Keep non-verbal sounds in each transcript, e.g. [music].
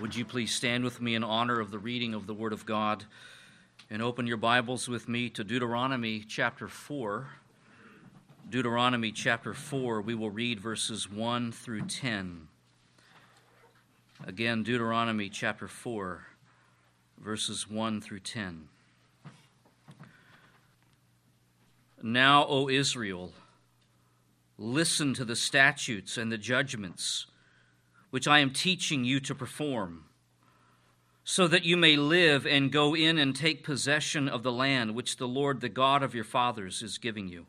Would you please stand with me in honor of the reading of the Word of God and open your Bibles with me to Deuteronomy chapter 4. Deuteronomy chapter 4, we will read verses 1 through 10. Again, Deuteronomy chapter 4, verses 1 through 10. Now, O Israel, listen to the statutes and the judgments which I am teaching you to perform, so that you may live and go in and take possession of the land which the Lord, the God of your fathers, is giving you.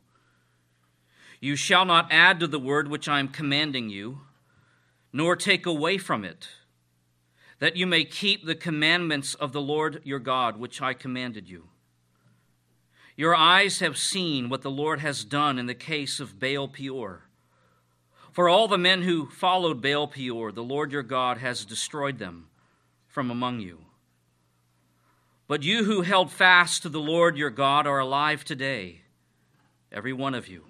You shall not add to the word which I am commanding you, nor take away from it, that you may keep the commandments of the Lord your God, which I commanded you. Your eyes have seen what the Lord has done in the case of Baal Peor for all the men who followed Baal Peor, the Lord your God has destroyed them from among you. But you who held fast to the Lord your God are alive today, every one of you.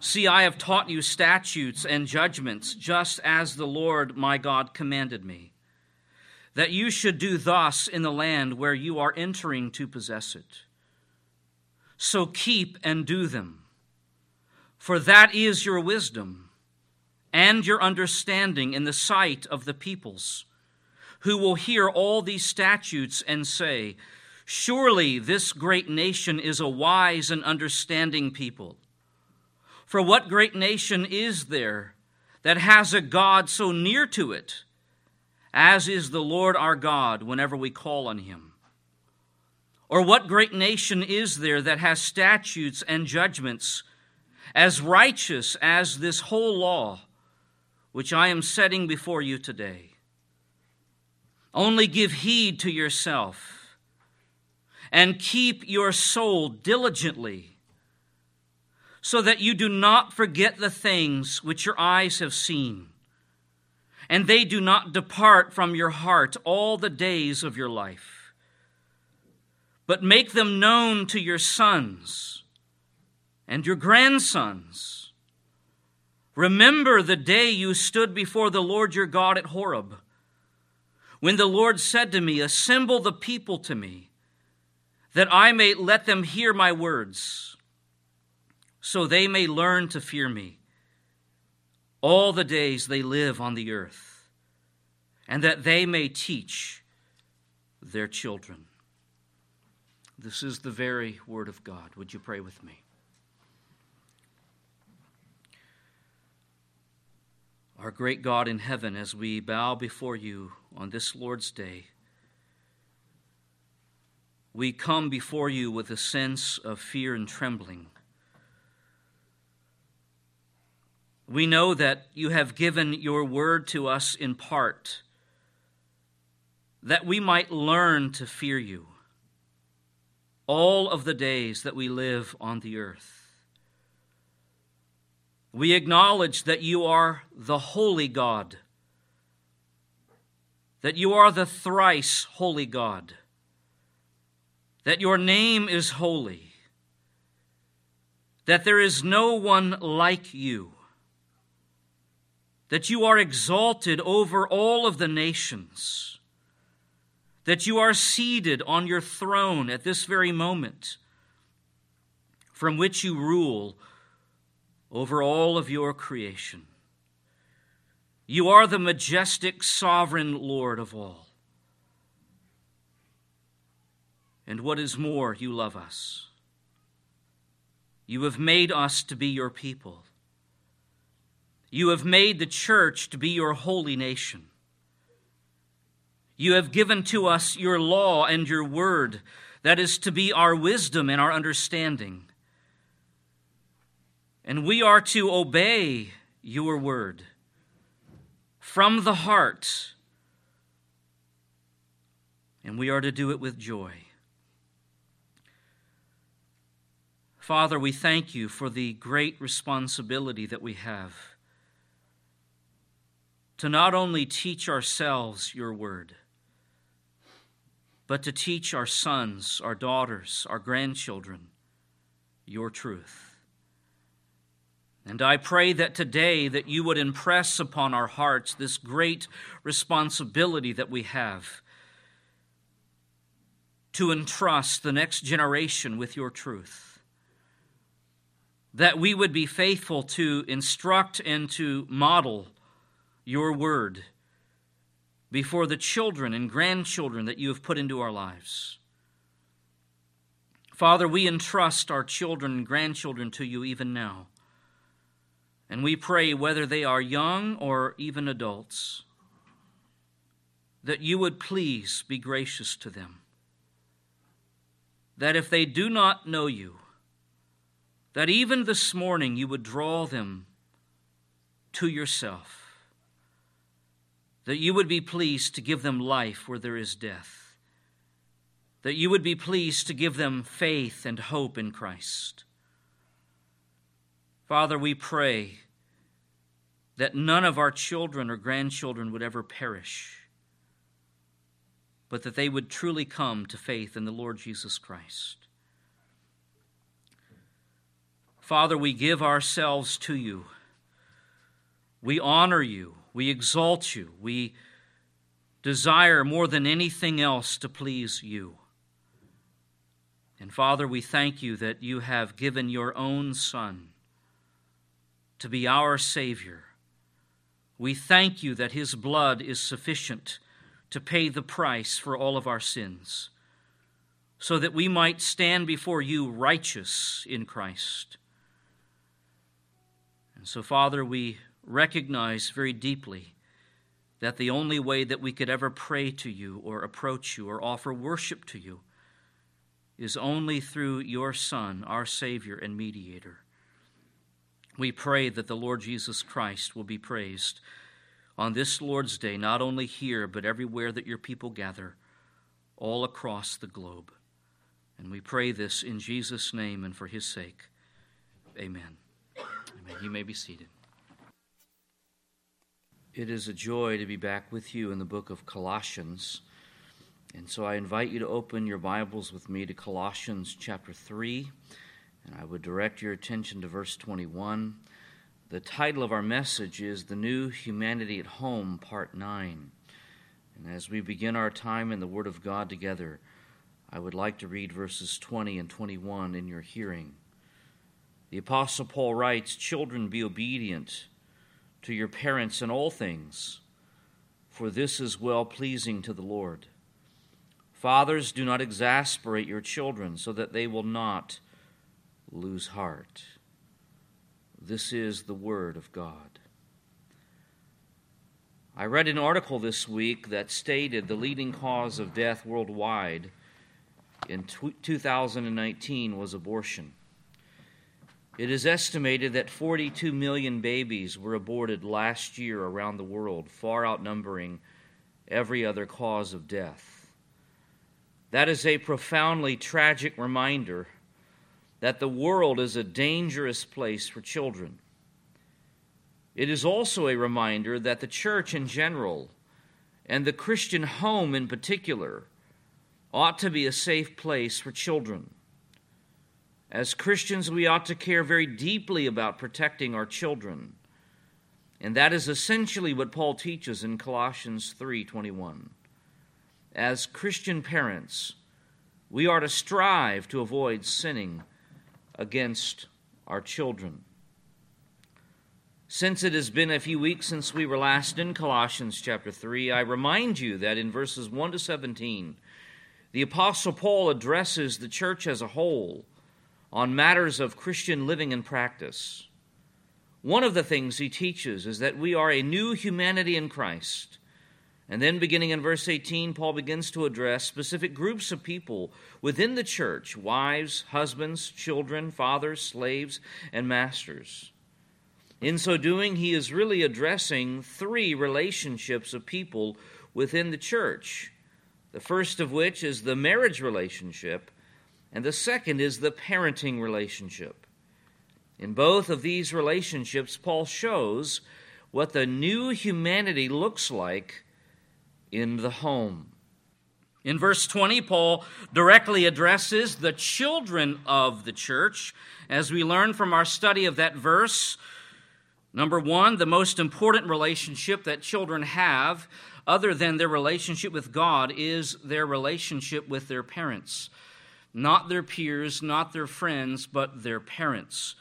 See, I have taught you statutes and judgments, just as the Lord my God commanded me, that you should do thus in the land where you are entering to possess it. So keep and do them for that is your wisdom and your understanding in the sight of the peoples, who will hear all these statutes and say, Surely this great nation is a wise and understanding people. For what great nation is there that has a God so near to it, as is the Lord our God whenever we call on him? Or what great nation is there that has statutes and judgments? As righteous as this whole law which I am setting before you today. Only give heed to yourself and keep your soul diligently, so that you do not forget the things which your eyes have seen, and they do not depart from your heart all the days of your life. But make them known to your sons and your grandsons. Remember the day you stood before the Lord your God at Horeb, when the Lord said to me, Assemble the people to me, that I may let them hear my words, so they may learn to fear me all the days they live on the earth, and that they may teach their children. This is the very word of God. Would you pray with me? Our great God in heaven, as we bow before you on this Lord's day, we come before you with a sense of fear and trembling. We know that you have given your word to us in part, that we might learn to fear you all of the days that we live on the earth. We acknowledge that you are the holy God, that you are the thrice holy God, that your name is holy, that there is no one like you, that you are exalted over all of the nations, that you are seated on your throne at this very moment, from which you rule over all of your creation. You are the majestic sovereign Lord of all. And what is more, you love us. You have made us to be your people. You have made the church to be your holy nation. You have given to us your law and your word, that is to be our wisdom and our understanding. And we are to obey your word from the heart. And we are to do it with joy. Father, we thank you for the great responsibility that we have to not only teach ourselves your word, but to teach our sons, our daughters, our grandchildren your truth. And I pray that today that you would impress upon our hearts this great responsibility that we have to entrust the next generation with your truth. That we would be faithful to instruct and to model your word before the children and grandchildren that you have put into our lives. Father, we entrust our children and grandchildren to you even now. And we pray, whether they are young or even adults, that you would please be gracious to them. That if they do not know you, that even this morning you would draw them to yourself. That you would be pleased to give them life where there is death. That you would be pleased to give them faith and hope in Christ. Father, we pray that none of our children or grandchildren would ever perish, but that they would truly come to faith in the Lord Jesus Christ. Father, we give ourselves to you. We honor you. We exalt you. We desire more than anything else to please you. And Father, we thank you that you have given your own Son to be our Savior. We thank you that his blood is sufficient to pay the price for all of our sins, so that we might stand before you righteous in Christ. And so, Father, we recognize very deeply that the only way that we could ever pray to you or approach you or offer worship to you is only through your Son, our Savior and mediator. We pray that the Lord Jesus Christ will be praised on this Lord's Day, not only here, but everywhere that your people gather, all across the globe. And we pray this in Jesus' name and for his sake. Amen. Amen. You may be seated. It is a joy to be back with you in the book of Colossians. And so I invite you to open your Bibles with me to Colossians chapter 3. And I would direct your attention to verse 21. The title of our message is The New Humanity at Home, Part 9. And as we begin our time in the Word of God together, I would like to read verses 20 and 21 in your hearing. The Apostle Paul writes Children, be obedient to your parents in all things, for this is well pleasing to the Lord. Fathers, do not exasperate your children so that they will not lose heart. This is the Word of God. I read an article this week that stated the leading cause of death worldwide in 2019 was abortion. It is estimated that 42 million babies were aborted last year around the world, far outnumbering every other cause of death. That is a profoundly tragic reminder that the world is a dangerous place for children. It is also a reminder that the church in general, and the Christian home in particular, ought to be a safe place for children. As Christians, we ought to care very deeply about protecting our children. And that is essentially what Paul teaches in Colossians 3:21. As Christian parents, we are to strive to avoid sinning against our children. Since it has been a few weeks since we were last in Colossians chapter 3, I remind you that in verses 1 to 17, the Apostle Paul addresses the church as a whole on matters of Christian living and practice. One of the things he teaches is that we are a new humanity in Christ and then, beginning in verse 18, Paul begins to address specific groups of people within the church wives, husbands, children, fathers, slaves, and masters. In so doing, he is really addressing three relationships of people within the church. The first of which is the marriage relationship, and the second is the parenting relationship. In both of these relationships, Paul shows what the new humanity looks like in the home. In verse 20, Paul directly addresses the children of the church. As we learn from our study of that verse, number one, the most important relationship that children have, other than their relationship with God, is their relationship with their parents. Not their peers, not their friends, but their parents.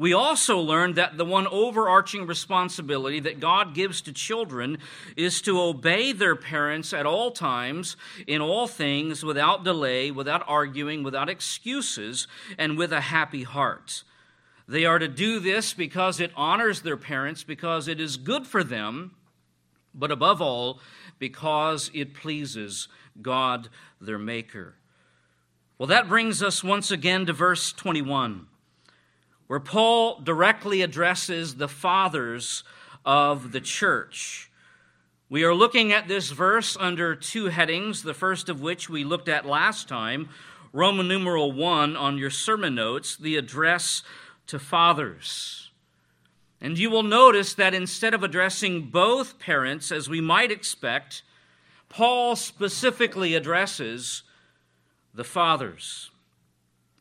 We also learned that the one overarching responsibility that God gives to children is to obey their parents at all times, in all things, without delay, without arguing, without excuses, and with a happy heart. They are to do this because it honors their parents, because it is good for them, but above all, because it pleases God, their Maker. Well, that brings us once again to verse 21 where Paul directly addresses the fathers of the church. We are looking at this verse under two headings, the first of which we looked at last time Roman numeral 1 on your sermon notes, the address to fathers. And you will notice that instead of addressing both parents, as we might expect, Paul specifically addresses the fathers.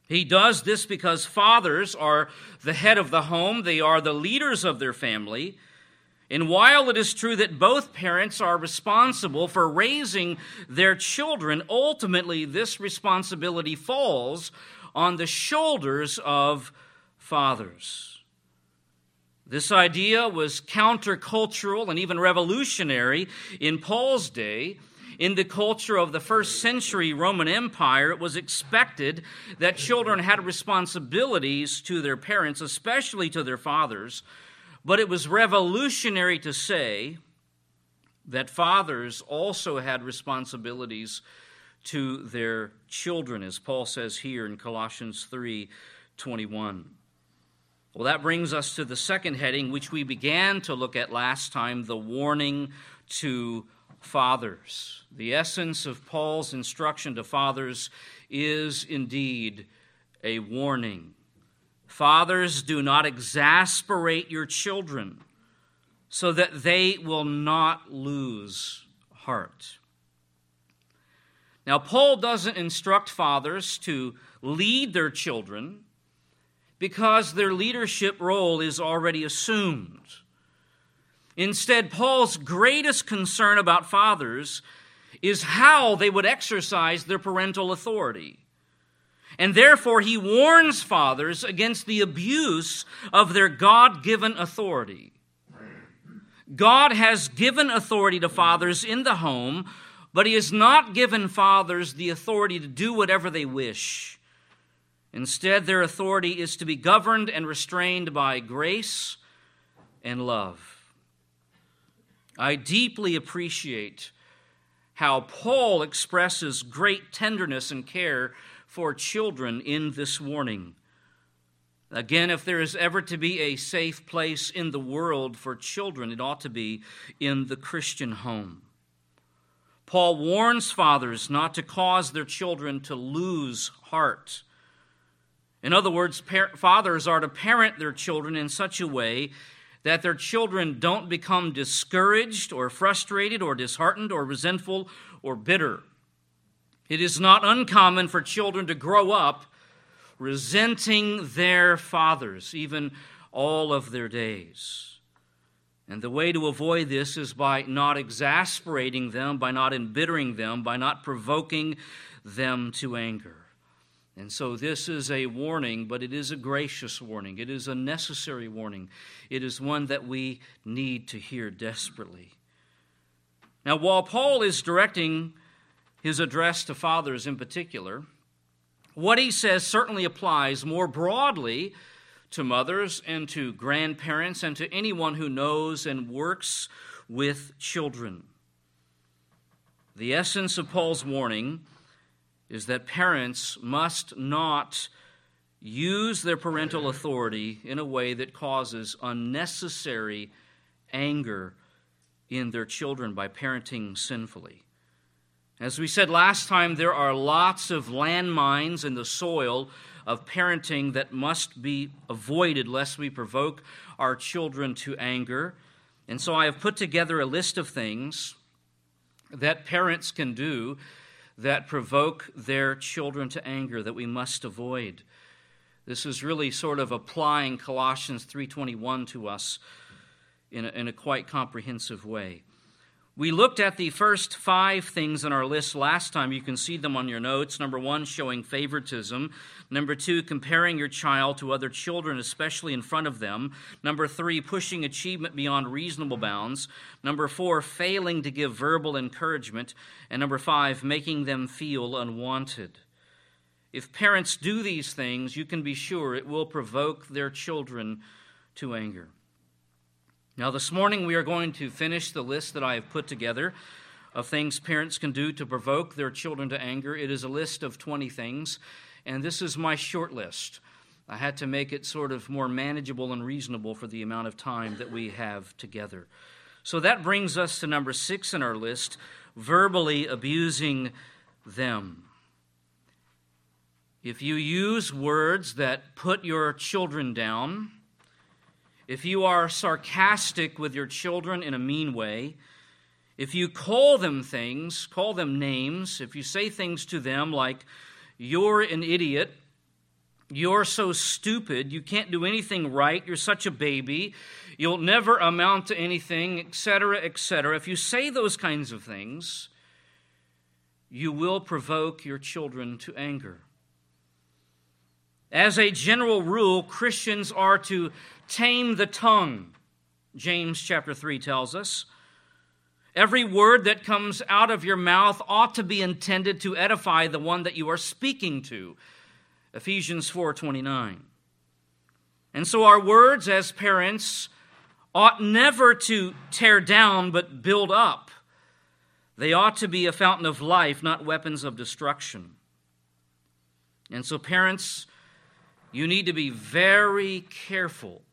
He does this because fathers are the head of the home, they are the leaders of their family. And while it is true that both parents are responsible for raising their children, ultimately this responsibility falls on the shoulders of fathers. This idea was countercultural and even revolutionary in Paul's day in the culture of the first century Roman Empire, it was expected that children had responsibilities to their parents, especially to their fathers. But it was revolutionary to say that fathers also had responsibilities to their children, as Paul says here in Colossians 3 21. Well, that brings us to the second heading, which we began to look at last time the warning to fathers. The essence of Paul's instruction to fathers is indeed a warning. Fathers, do not exasperate your children so that they will not lose heart. Now, Paul doesn't instruct fathers to lead their children because their leadership role is already assumed. Instead, Paul's greatest concern about fathers is how they would exercise their parental authority. And therefore, he warns fathers against the abuse of their God given authority. God has given authority to fathers in the home, but he has not given fathers the authority to do whatever they wish. Instead, their authority is to be governed and restrained by grace and love. I deeply appreciate how Paul expresses great tenderness and care for children in this warning. Again, if there is ever to be a safe place in the world for children, it ought to be in the Christian home. Paul warns fathers not to cause their children to lose heart. In other words, fathers are to parent their children in such a way that their children don't become discouraged or frustrated or disheartened or resentful or bitter. It is not uncommon for children to grow up resenting their fathers, even all of their days. And the way to avoid this is by not exasperating them, by not embittering them, by not provoking them to anger. And so this is a warning, but it is a gracious warning. It is a necessary warning. It is one that we need to hear desperately. Now, while Paul is directing his address to fathers in particular, what he says certainly applies more broadly to mothers and to grandparents and to anyone who knows and works with children. The essence of Paul's warning is that parents must not use their parental authority in a way that causes unnecessary anger in their children by parenting sinfully. As we said last time, there are lots of landmines in the soil of parenting that must be avoided lest we provoke our children to anger. And so I have put together a list of things that parents can do that provoke their children to anger that we must avoid. This is really sort of applying Colossians 3:21 to us in a, in a quite comprehensive way. We looked at the first five things on our list last time. You can see them on your notes. Number one, showing favoritism. Number two, comparing your child to other children, especially in front of them. Number three, pushing achievement beyond reasonable bounds. Number four, failing to give verbal encouragement. And number five, making them feel unwanted. If parents do these things, you can be sure it will provoke their children to anger. Now, this morning we are going to finish the list that I have put together of things parents can do to provoke their children to anger. It is a list of 20 things, and this is my short list. I had to make it sort of more manageable and reasonable for the amount of time that we have together. So that brings us to number six in our list verbally abusing them. If you use words that put your children down, if you are sarcastic with your children in a mean way, if you call them things, call them names, if you say things to them like, you're an idiot, you're so stupid, you can't do anything right, you're such a baby, you'll never amount to anything, etc., etc., if you say those kinds of things, you will provoke your children to anger. As a general rule, Christians are to tame the tongue, James chapter 3 tells us. Every word that comes out of your mouth ought to be intended to edify the one that you are speaking to. Ephesians 4:29. And so our words as parents ought never to tear down but build up. They ought to be a fountain of life, not weapons of destruction. And so parents, you need to be very careful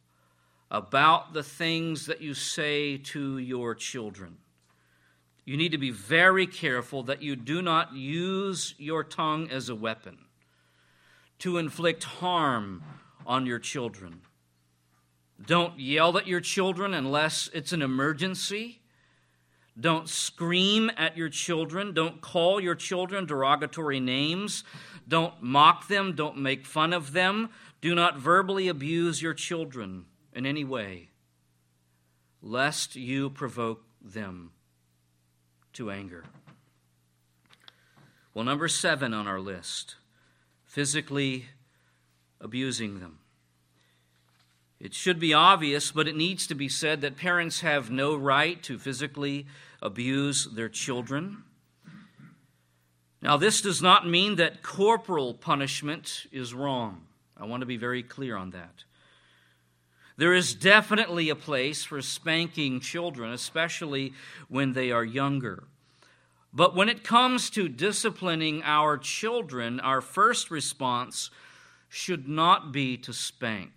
about the things that you say to your children. You need to be very careful that you do not use your tongue as a weapon to inflict harm on your children. Don't yell at your children unless it's an emergency. Don't scream at your children. Don't call your children derogatory names. Don't mock them. Don't make fun of them. Do not verbally abuse your children in any way, lest you provoke them to anger. Well, number seven on our list physically abusing them. It should be obvious, but it needs to be said that parents have no right to physically abuse their children. Now, this does not mean that corporal punishment is wrong. I want to be very clear on that. There is definitely a place for spanking children, especially when they are younger. But when it comes to disciplining our children, our first response should not be to spank.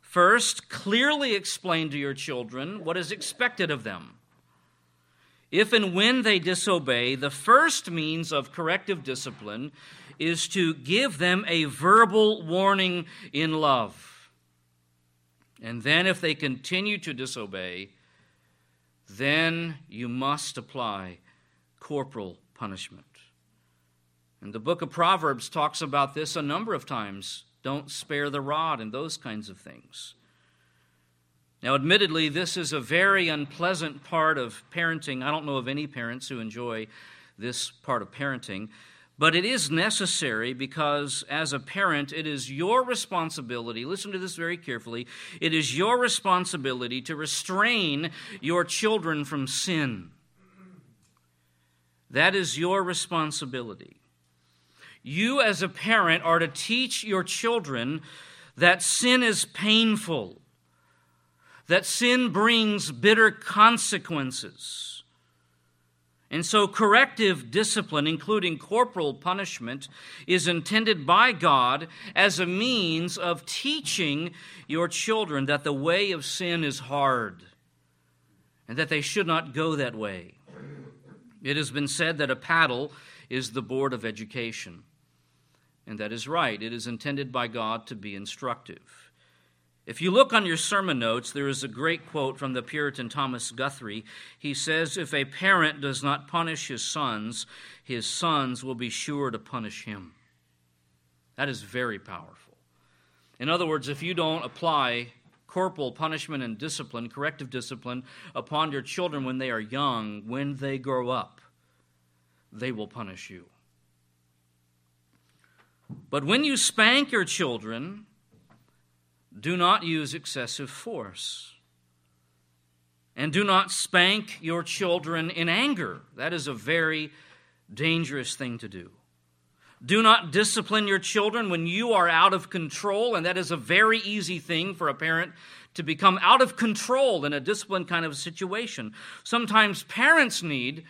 First, clearly explain to your children what is expected of them. If and when they disobey, the first means of corrective discipline is to give them a verbal warning in love. And then, if they continue to disobey, then you must apply corporal punishment. And the book of Proverbs talks about this a number of times. Don't spare the rod and those kinds of things. Now, admittedly, this is a very unpleasant part of parenting. I don't know of any parents who enjoy this part of parenting. But it is necessary because, as a parent, it is your responsibility, listen to this very carefully, it is your responsibility to restrain your children from sin. That is your responsibility. You, as a parent, are to teach your children that sin is painful, that sin brings bitter consequences and so, corrective discipline, including corporal punishment, is intended by God as a means of teaching your children that the way of sin is hard and that they should not go that way. It has been said that a paddle is the board of education. And that is right. It is intended by God to be instructive. If you look on your sermon notes, there is a great quote from the Puritan Thomas Guthrie. He says, If a parent does not punish his sons, his sons will be sure to punish him. That is very powerful. In other words, if you don't apply corporal punishment and discipline, corrective discipline, upon your children when they are young, when they grow up, they will punish you. But when you spank your children, do not use excessive force. And do not spank your children in anger. That is a very dangerous thing to do. Do not discipline your children when you are out of control, and that is a very easy thing for a parent to become out of control in a discipline kind of situation. Sometimes parents need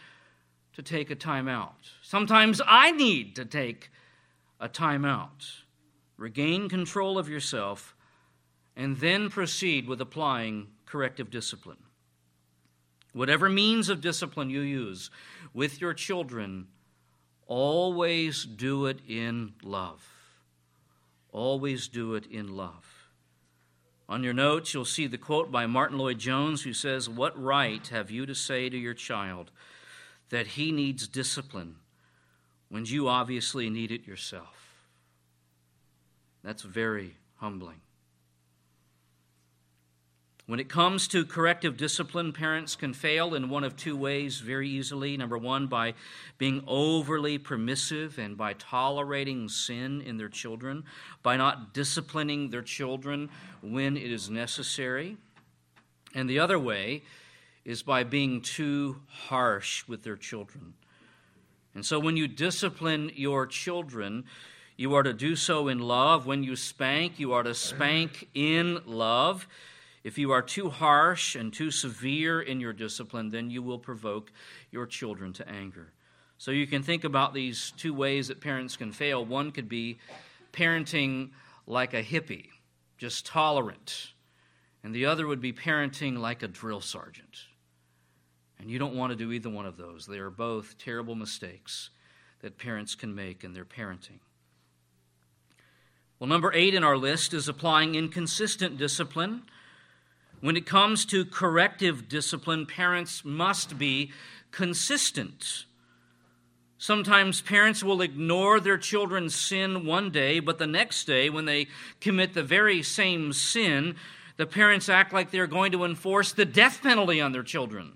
to take a time out. Sometimes I need to take a time out. Regain control of yourself and then proceed with applying corrective discipline. Whatever means of discipline you use with your children, always do it in love. Always do it in love. On your notes, you'll see the quote by Martyn Lloyd-Jones, who says, What right have you to say to your child that he needs discipline when you obviously need it yourself? That's very humbling. When it comes to corrective discipline, parents can fail in one of two ways very easily. Number one, by being overly permissive and by tolerating sin in their children, by not disciplining their children when it is necessary. And the other way is by being too harsh with their children. And so when you discipline your children, you are to do so in love. When you spank, you are to spank in love. If you are too harsh and too severe in your discipline, then you will provoke your children to anger. So you can think about these two ways that parents can fail. One could be parenting like a hippie, just tolerant, and the other would be parenting like a drill sergeant. And you don't want to do either one of those. They are both terrible mistakes that parents can make in their parenting. Well, number eight in our list is applying inconsistent discipline. When it comes to corrective discipline, parents must be consistent. Sometimes parents will ignore their children's sin one day, but the next day, when they commit the very same sin, the parents act like they're going to enforce the death penalty on their children.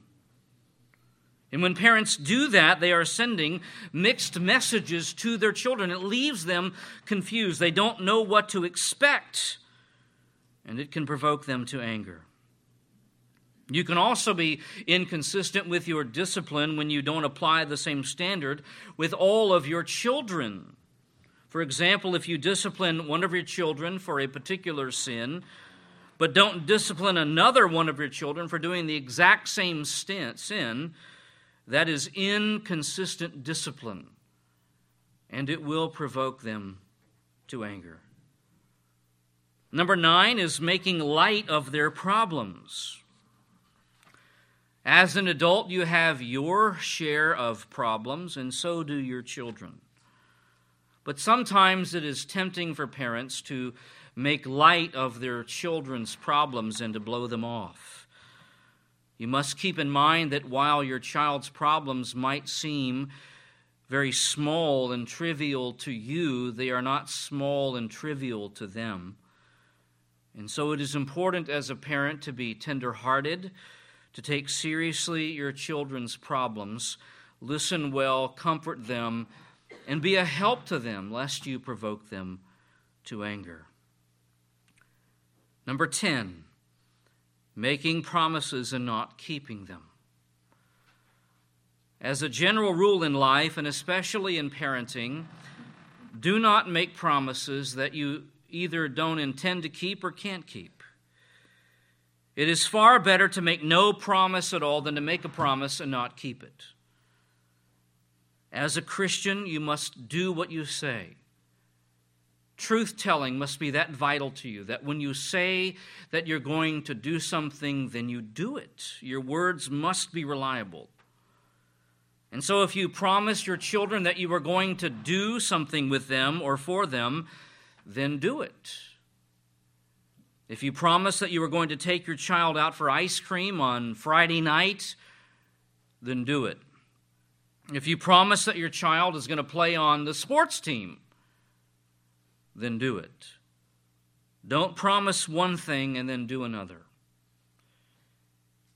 And when parents do that, they are sending mixed messages to their children. It leaves them confused. They don't know what to expect, and it can provoke them to anger. You can also be inconsistent with your discipline when you don't apply the same standard with all of your children. For example, if you discipline one of your children for a particular sin, but don't discipline another one of your children for doing the exact same sin, that is inconsistent discipline, and it will provoke them to anger. Number nine is making light of their problems. As an adult, you have your share of problems, and so do your children. But sometimes it is tempting for parents to make light of their children's problems and to blow them off. You must keep in mind that while your child's problems might seem very small and trivial to you, they are not small and trivial to them. And so it is important as a parent to be tender-hearted to take seriously your children's problems, listen well, comfort them, and be a help to them, lest you provoke them to anger. Number 10, making promises and not keeping them. As a general rule in life, and especially in parenting, do not make promises that you either don't intend to keep or can't keep. It is far better to make no promise at all than to make a promise and not keep it. As a Christian, you must do what you say. Truth telling must be that vital to you that when you say that you're going to do something, then you do it. Your words must be reliable. And so, if you promise your children that you are going to do something with them or for them, then do it. If you promised that you were going to take your child out for ice cream on Friday night, then do it. If you promise that your child is going to play on the sports team, then do it. Don't promise one thing and then do another.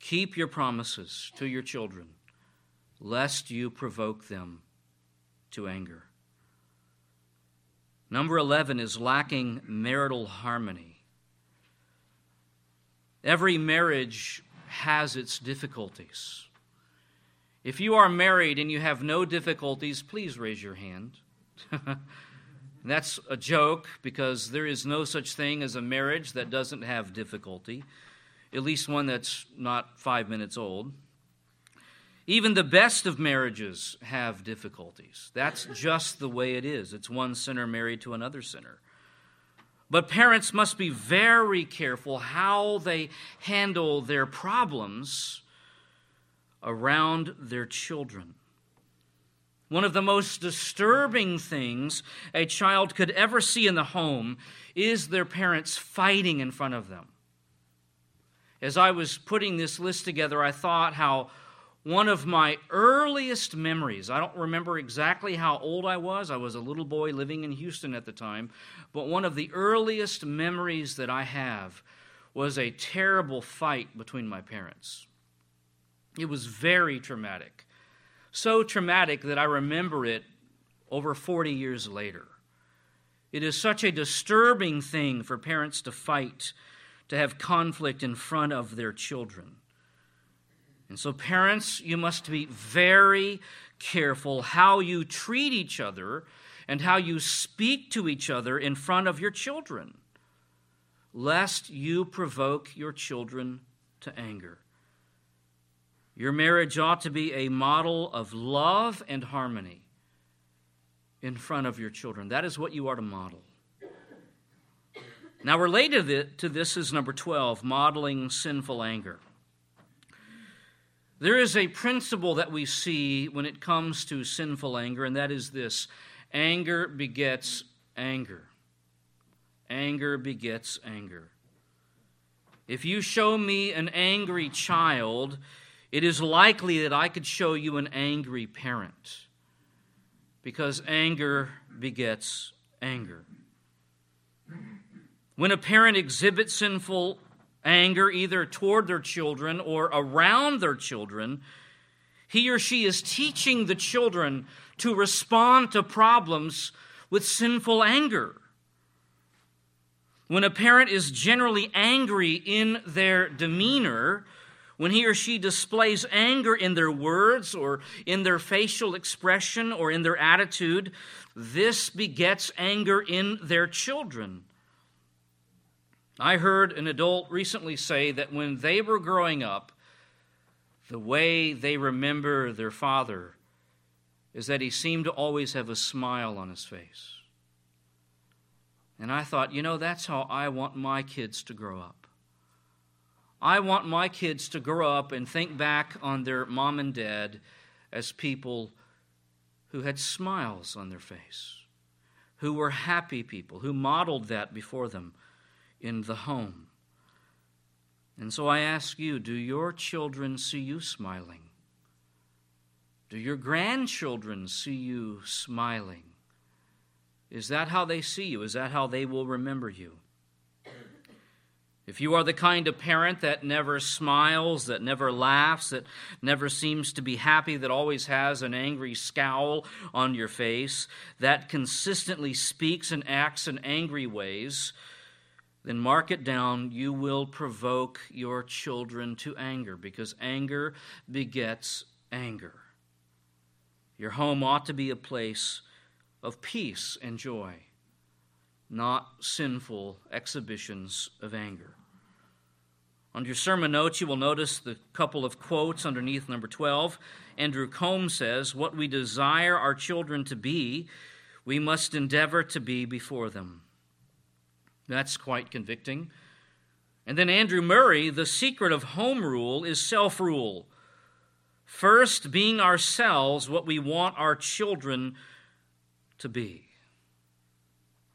Keep your promises to your children, lest you provoke them to anger. Number 11 is lacking marital harmony. Every marriage has its difficulties. If you are married and you have no difficulties, please raise your hand. [laughs] That's a joke because there is no such thing as a marriage that doesn't have difficulty, at least one that's not five minutes old. Even the best of marriages have difficulties. That's just the way it is. It's one sinner married to another sinner. But parents must be very careful how they handle their problems around their children. One of the most disturbing things a child could ever see in the home is their parents fighting in front of them. As I was putting this list together, I thought how one of my earliest memories, I don't remember exactly how old I was, I was a little boy living in Houston at the time, but one of the earliest memories that I have was a terrible fight between my parents. It was very traumatic so traumatic that I remember it over 40 years later. It is such a disturbing thing for parents to fight, to have conflict in front of their children. And so, parents, you must be very careful how you treat each other and how you speak to each other in front of your children, lest you provoke your children to anger. Your marriage ought to be a model of love and harmony in front of your children. That is what you are to model. Now, related to this is number 12 modeling sinful anger. There is a principle that we see when it comes to sinful anger, and that is this anger begets anger. Anger begets anger. If you show me an angry child, it is likely that I could show you an angry parent because anger begets anger. When a parent exhibits sinful anger either toward their children or around their children, he or she is teaching the children to respond to problems with sinful anger. When a parent is generally angry in their demeanor, when he or she displays anger in their words or in their facial expression or in their attitude, this begets anger in their children. I heard an adult recently say that when they were growing up, the way they remember their father is that he seemed to always have a smile on his face. And I thought, you know, that's how I want my kids to grow up. I want my kids to grow up and think back on their mom and dad as people who had smiles on their face, who were happy people, who modeled that before them in the home. And so I ask you do your children see you smiling? Do your grandchildren see you smiling? Is that how they see you? Is that how they will remember you? If you are the kind of parent that never smiles, that never laughs, that never seems to be happy, that always has an angry scowl on your face, that consistently speaks and acts in angry ways, then mark it down. You will provoke your children to anger because anger begets anger. Your home ought to be a place of peace and joy, not sinful exhibitions of anger. On your sermon notes, you will notice the couple of quotes underneath number 12. Andrew Combe says, What we desire our children to be, we must endeavor to be before them. That's quite convicting. And then Andrew Murray, the secret of home rule is self rule. First, being ourselves what we want our children to be.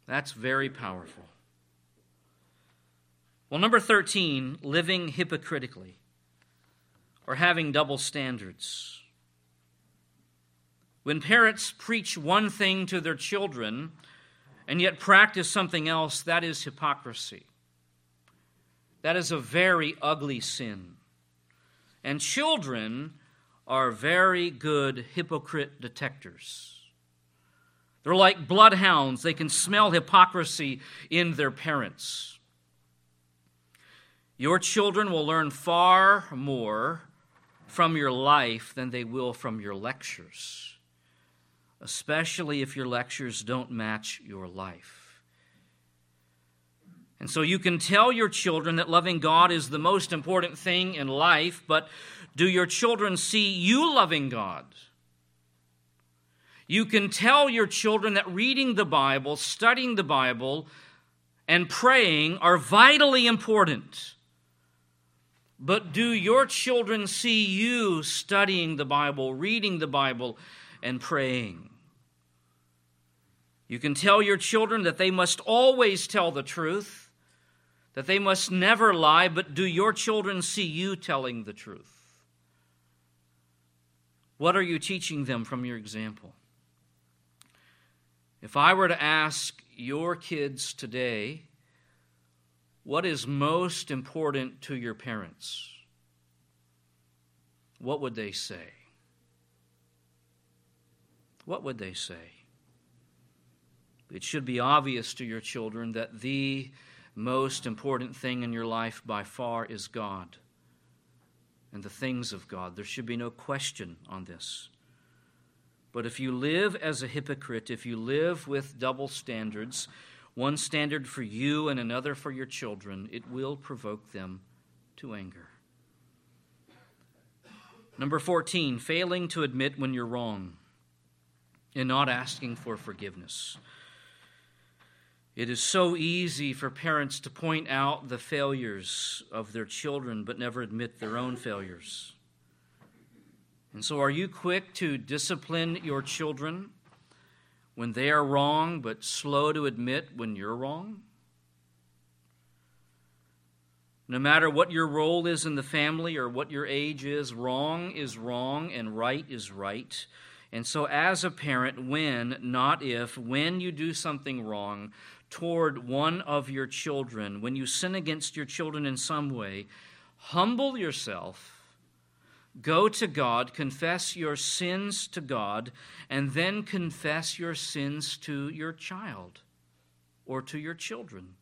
That's very powerful. Well, number 13, living hypocritically or having double standards. When parents preach one thing to their children and yet practice something else, that is hypocrisy. That is a very ugly sin. And children are very good hypocrite detectors. They're like bloodhounds, they can smell hypocrisy in their parents. Your children will learn far more from your life than they will from your lectures, especially if your lectures don't match your life. And so you can tell your children that loving God is the most important thing in life, but do your children see you loving God? You can tell your children that reading the Bible, studying the Bible, and praying are vitally important. But do your children see you studying the Bible, reading the Bible, and praying? You can tell your children that they must always tell the truth, that they must never lie, but do your children see you telling the truth? What are you teaching them from your example? If I were to ask your kids today, what is most important to your parents? What would they say? What would they say? It should be obvious to your children that the most important thing in your life by far is God and the things of God. There should be no question on this. But if you live as a hypocrite, if you live with double standards, one standard for you and another for your children, it will provoke them to anger. Number 14, failing to admit when you're wrong and not asking for forgiveness. It is so easy for parents to point out the failures of their children but never admit their own failures. And so, are you quick to discipline your children when they are wrong, but slow to admit when you're wrong? No matter what your role is in the family or what your age is, wrong is wrong and right is right. And so, as a parent, when, not if, when you do something wrong toward one of your children, when you sin against your children in some way, humble yourself Go to God, confess your sins to God, and then confess your sins to your child or to your children.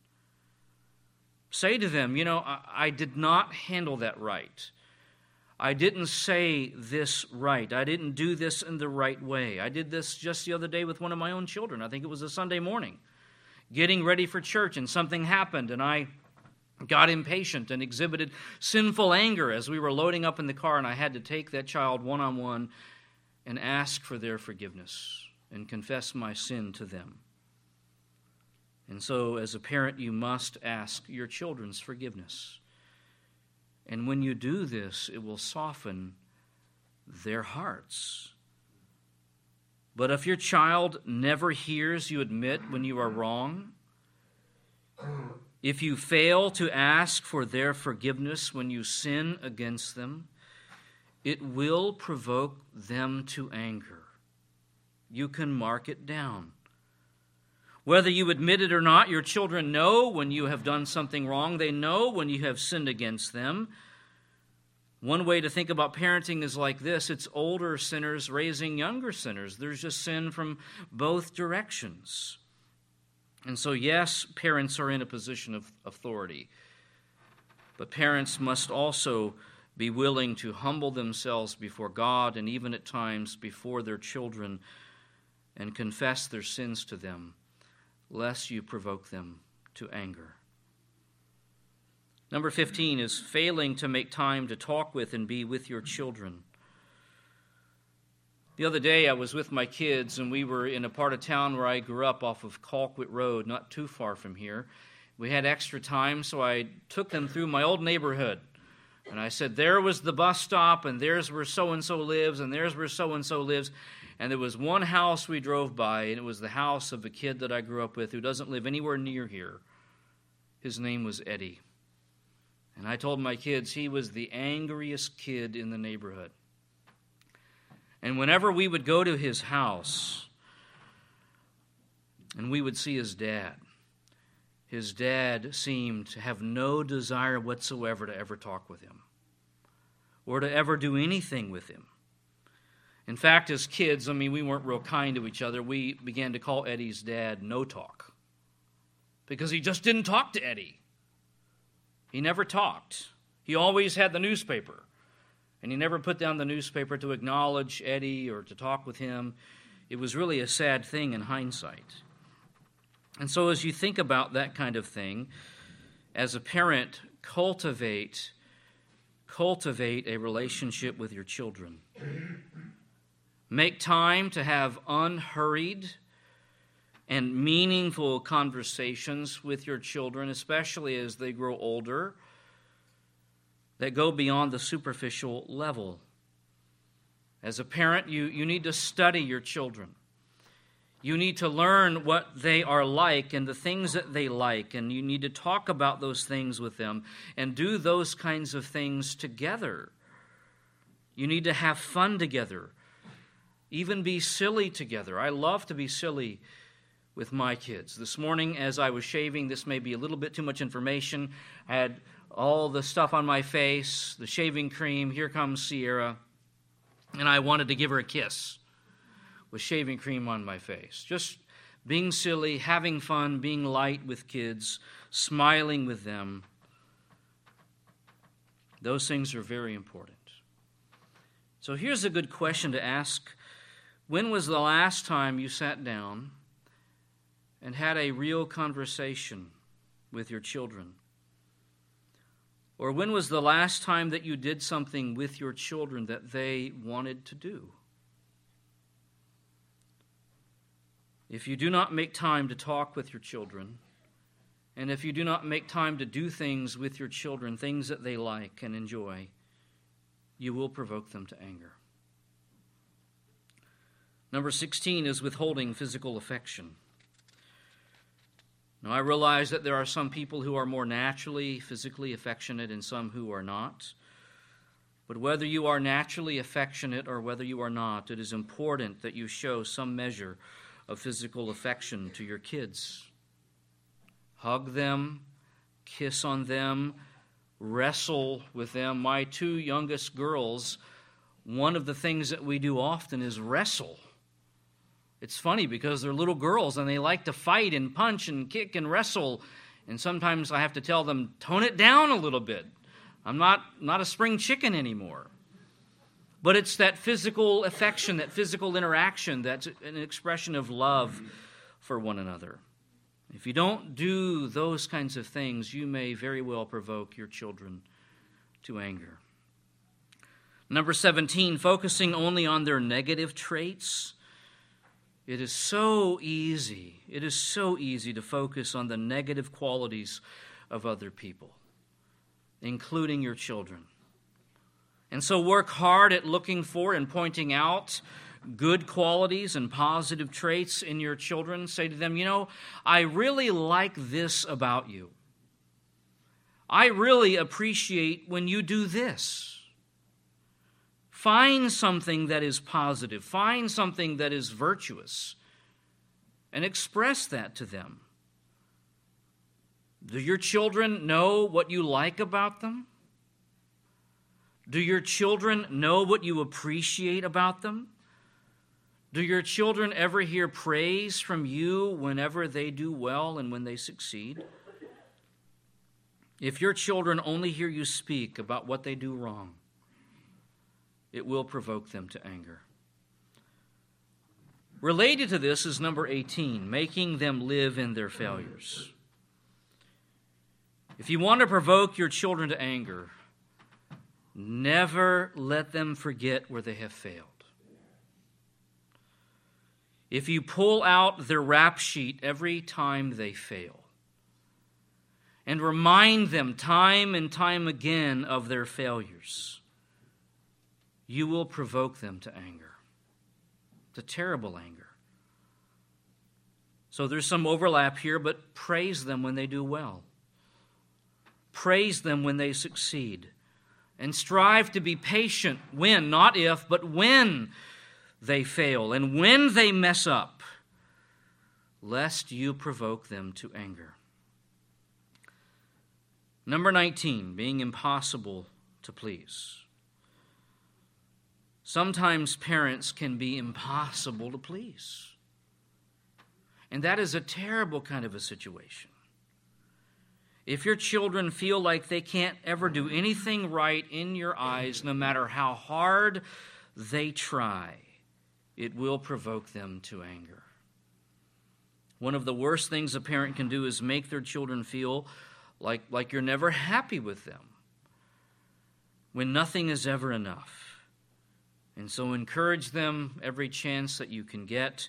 Say to them, you know, I, I, did not handle that right. I didn't say this right. I didn't do this in the right way. I did this just the other day with one of my own children. I think it was a Sunday morning, getting ready for church, and something happened, and I got impatient and exhibited sinful anger as we were loading up in the car, and I had to take that child one on one and ask for their forgiveness and confess my sin to them. And so, as a parent, you must ask your children's forgiveness. And when you do this, it will soften their hearts. But if your child never hears you admit when you are wrong, if you fail to ask for their forgiveness when you sin against them, it will provoke them to anger. You can mark it down. Whether you admit it or not, your children know when you have done something wrong. They know when you have sinned against them. One way to think about parenting is like this it's older sinners raising younger sinners. There's just sin from both directions. And so, yes, parents are in a position of authority, but parents must also be willing to humble themselves before God and even at times before their children and confess their sins to them, lest you provoke them to anger. Number 15 is failing to make time to talk with and be with your children. The other day, I was with my kids, and we were in a part of town where I grew up off of Colquitt Road, not too far from here. We had extra time, so I took them through my old neighborhood. And I said, There was the bus stop, and there's where so and so lives, and there's where so and so lives. And there was one house we drove by, and it was the house of a kid that I grew up with who doesn't live anywhere near here. His name was Eddie. And I told my kids he was the angriest kid in the neighborhood. And whenever we would go to his house and we would see his dad, his dad seemed to have no desire whatsoever to ever talk with him or to ever do anything with him. In fact, as kids, I mean, we weren't real kind to each other. We began to call Eddie's dad No Talk because he just didn't talk to Eddie. He never talked. He always had the newspaper, and he never put down the newspaper to acknowledge Eddie or to talk with him. It was really a sad thing in hindsight. And so, as you think about that kind of thing, as a parent, cultivate cultivate a relationship with your children. Make time to have unhurried and meaningful conversations with your children, especially as they grow older, that go beyond the superficial level. As a parent, you, you need to study your children. You need to learn what they are like and the things that they like, and you need to talk about those things with them and do those kinds of things together. You need to have fun together, even be silly together. I love to be silly with my kids. This morning, as I was shaving, this may be a little bit too much information. I had all the stuff on my face, the shaving cream. Here comes Sierra. And I wanted to give her a kiss with shaving cream on my face. Just being silly, having fun, being light with kids, smiling with them. Those things are very important. So here's a good question to ask When was the last time you sat down and had a real conversation with your children? Or when was the last time that you did something with your children that they wanted to do? If you do not make time to talk with your children, and if you do not make time to do things with your children, things that they like and enjoy, you will provoke them to anger. Number 16 is withholding physical affection. Now, I realize that there are some people who are more naturally physically affectionate and some who are not. But whether you are naturally affectionate or whether you are not, it is important that you show some measure of physical affection to your kids. Hug them, kiss on them, wrestle with them. My two youngest girls, one of the things that we do often is wrestle. It's funny because they're little girls and they like to fight and punch and kick and wrestle. And sometimes I have to tell them, tone it down a little bit. I'm not, not a spring chicken anymore. But it's that physical affection, that physical interaction, that's an expression of love for one another. If you don't do those kinds of things, you may very well provoke your children to anger. Number 17, focusing only on their negative traits. It is so easy, it is so easy to focus on the negative qualities of other people, including your children. And so work hard at looking for and pointing out good qualities and positive traits in your children. Say to them, you know, I really like this about you. I really appreciate when you do this. Find something that is positive, find something that is virtuous, and express that to them. Do your children know what you like about them? Do your children know what you appreciate about them? Do your children ever hear praise from you whenever they do well and when they succeed? If your children only hear you speak about what they do wrong, it will provoke them to anger. Related to this is number 18, making them live in their failures. If you want to provoke your children to anger, Never let them forget where they have failed. If you pull out their rap sheet every time they fail and remind them time and time again of their failures, you will provoke them to anger, to terrible anger. So there's some overlap here, but praise them when they do well. Praise them when they succeed. And strive to be patient when, not if, but when they fail and when they mess up, lest you provoke them to anger. Number 19, being impossible to please. Sometimes parents can be impossible to please. And that is a terrible kind of a situation. If your children feel like they can't ever do anything right in your eyes, no matter how hard they try, it will provoke them to anger. One of the worst things a parent can do is make their children feel like, like you're never happy with them when nothing is ever enough. And so encourage them every chance that you can get.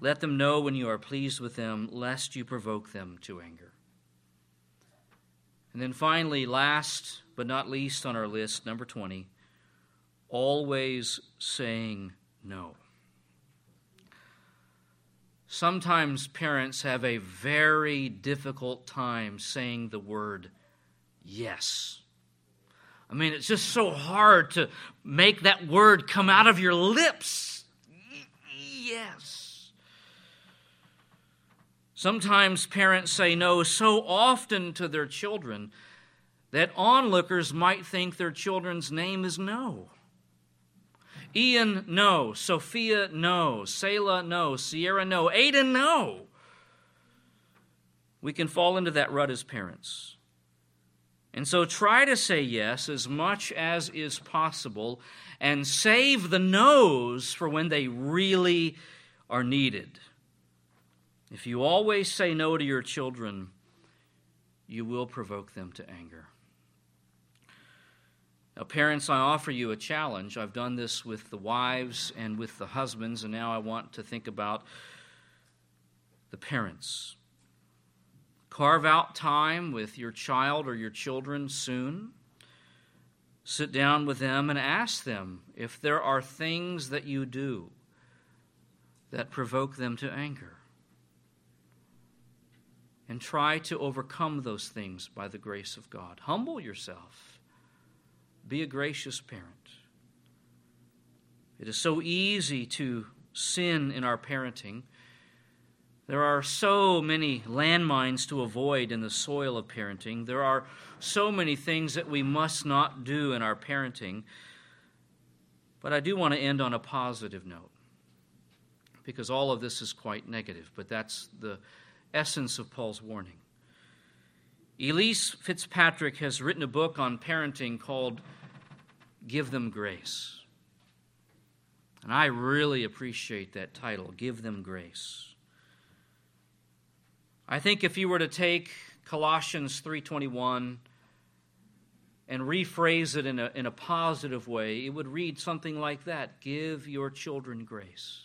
Let them know when you are pleased with them, lest you provoke them to anger. And then finally, last but not least on our list, number 20, always saying no. Sometimes parents have a very difficult time saying the word yes. I mean, it's just so hard to make that word come out of your lips. Yes. Sometimes parents say no so often to their children that onlookers might think their children's name is no. Ian, no. Sophia, no. Selah, no. Sierra, no. Aiden, no. We can fall into that rut as parents. And so try to say yes as much as is possible and save the no's for when they really are needed. If you always say no to your children, you will provoke them to anger. Now, parents, I offer you a challenge. I've done this with the wives and with the husbands, and now I want to think about the parents. Carve out time with your child or your children soon. Sit down with them and ask them if there are things that you do that provoke them to anger. And try to overcome those things by the grace of God. Humble yourself. Be a gracious parent. It is so easy to sin in our parenting. There are so many landmines to avoid in the soil of parenting. There are so many things that we must not do in our parenting. But I do want to end on a positive note because all of this is quite negative, but that's the essence of Paul's warning. Elyse Fitzpatrick has written a book on parenting called Give Them Grace. And I really appreciate that title, Give Them Grace. I think if you were to take Colossians 3:21 and rephrase it in a, in a positive way, it would read something like that Give your children grace.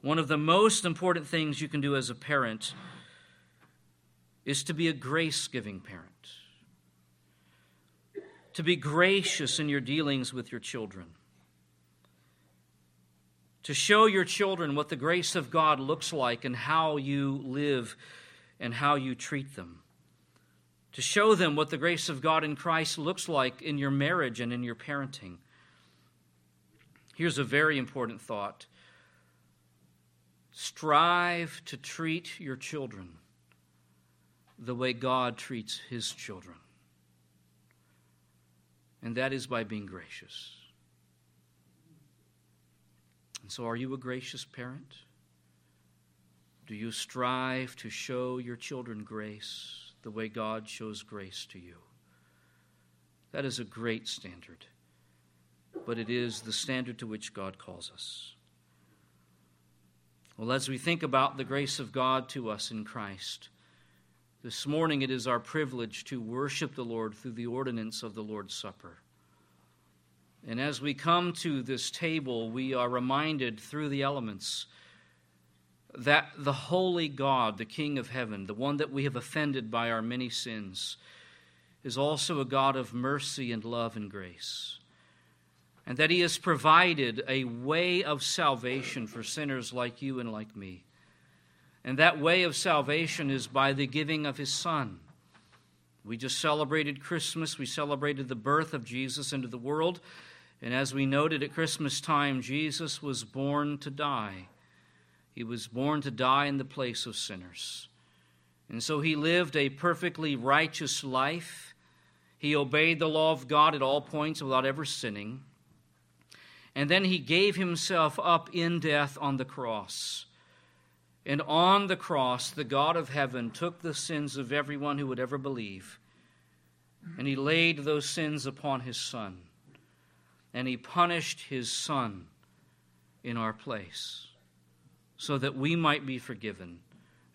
One of the most important things you can do as a parent is to be a grace giving parent, to be gracious in your dealings with your children to show your children what the grace of God looks like and how you live and how you treat them. To show them what the grace of God in Christ looks like in your marriage and in your parenting. Here's a very important thought strive to treat your children the way God treats his children. And that is by being gracious. And so, are you a gracious parent? Do you strive to show your children grace the way God shows grace to you? That is a great standard, but it is the standard to which God calls us. Well, as we think about the grace of God to us in Christ, this morning it is our privilege to worship the Lord through the ordinance of the Lord's Supper. And as we come to this table, we are reminded through the elements that the holy God, the King of heaven, the one that we have offended by our many sins, is also a God of mercy and love and grace. And that he has provided a way of salvation for sinners like you and like me. And that way of salvation is by the giving of his Son We just celebrated Christmas. We celebrated the birth of Jesus into the world. And as we noted at Christmas time, Jesus was born to die. He was born to die in the place of sinners. And so he lived a perfectly righteous life. He obeyed the law of God at all points without ever sinning. And then he gave himself up in death on the cross. And on the cross, the God of heaven took the sins of everyone who would ever believe, and he laid those sins upon his Son. And he punished his Son in our place so that we might be forgiven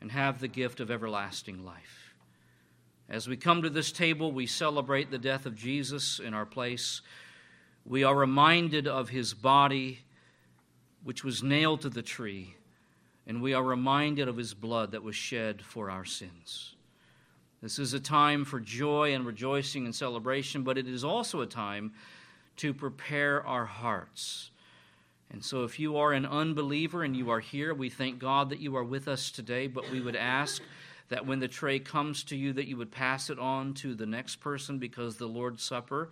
and have the gift of everlasting life. As we come to this table, we celebrate the death of Jesus in our place. We are reminded of his body, which was nailed to the tree, and we are reminded of his blood that was shed for our sins. This is a time for joy and rejoicing and celebration, but it is also a time to prepare our hearts and so, if you are an unbeliever and you are here, we thank God that you are with us today, but we would ask that when the tray comes to you, that you would pass it on to the next person because the Lord's Supper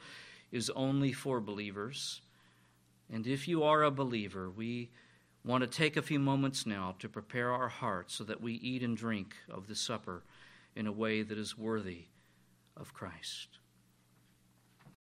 is only for believers. And if you are a believer, we want to take a few moments now to prepare our hearts so that we eat and drink of the supper in a way that is worthy of Christ.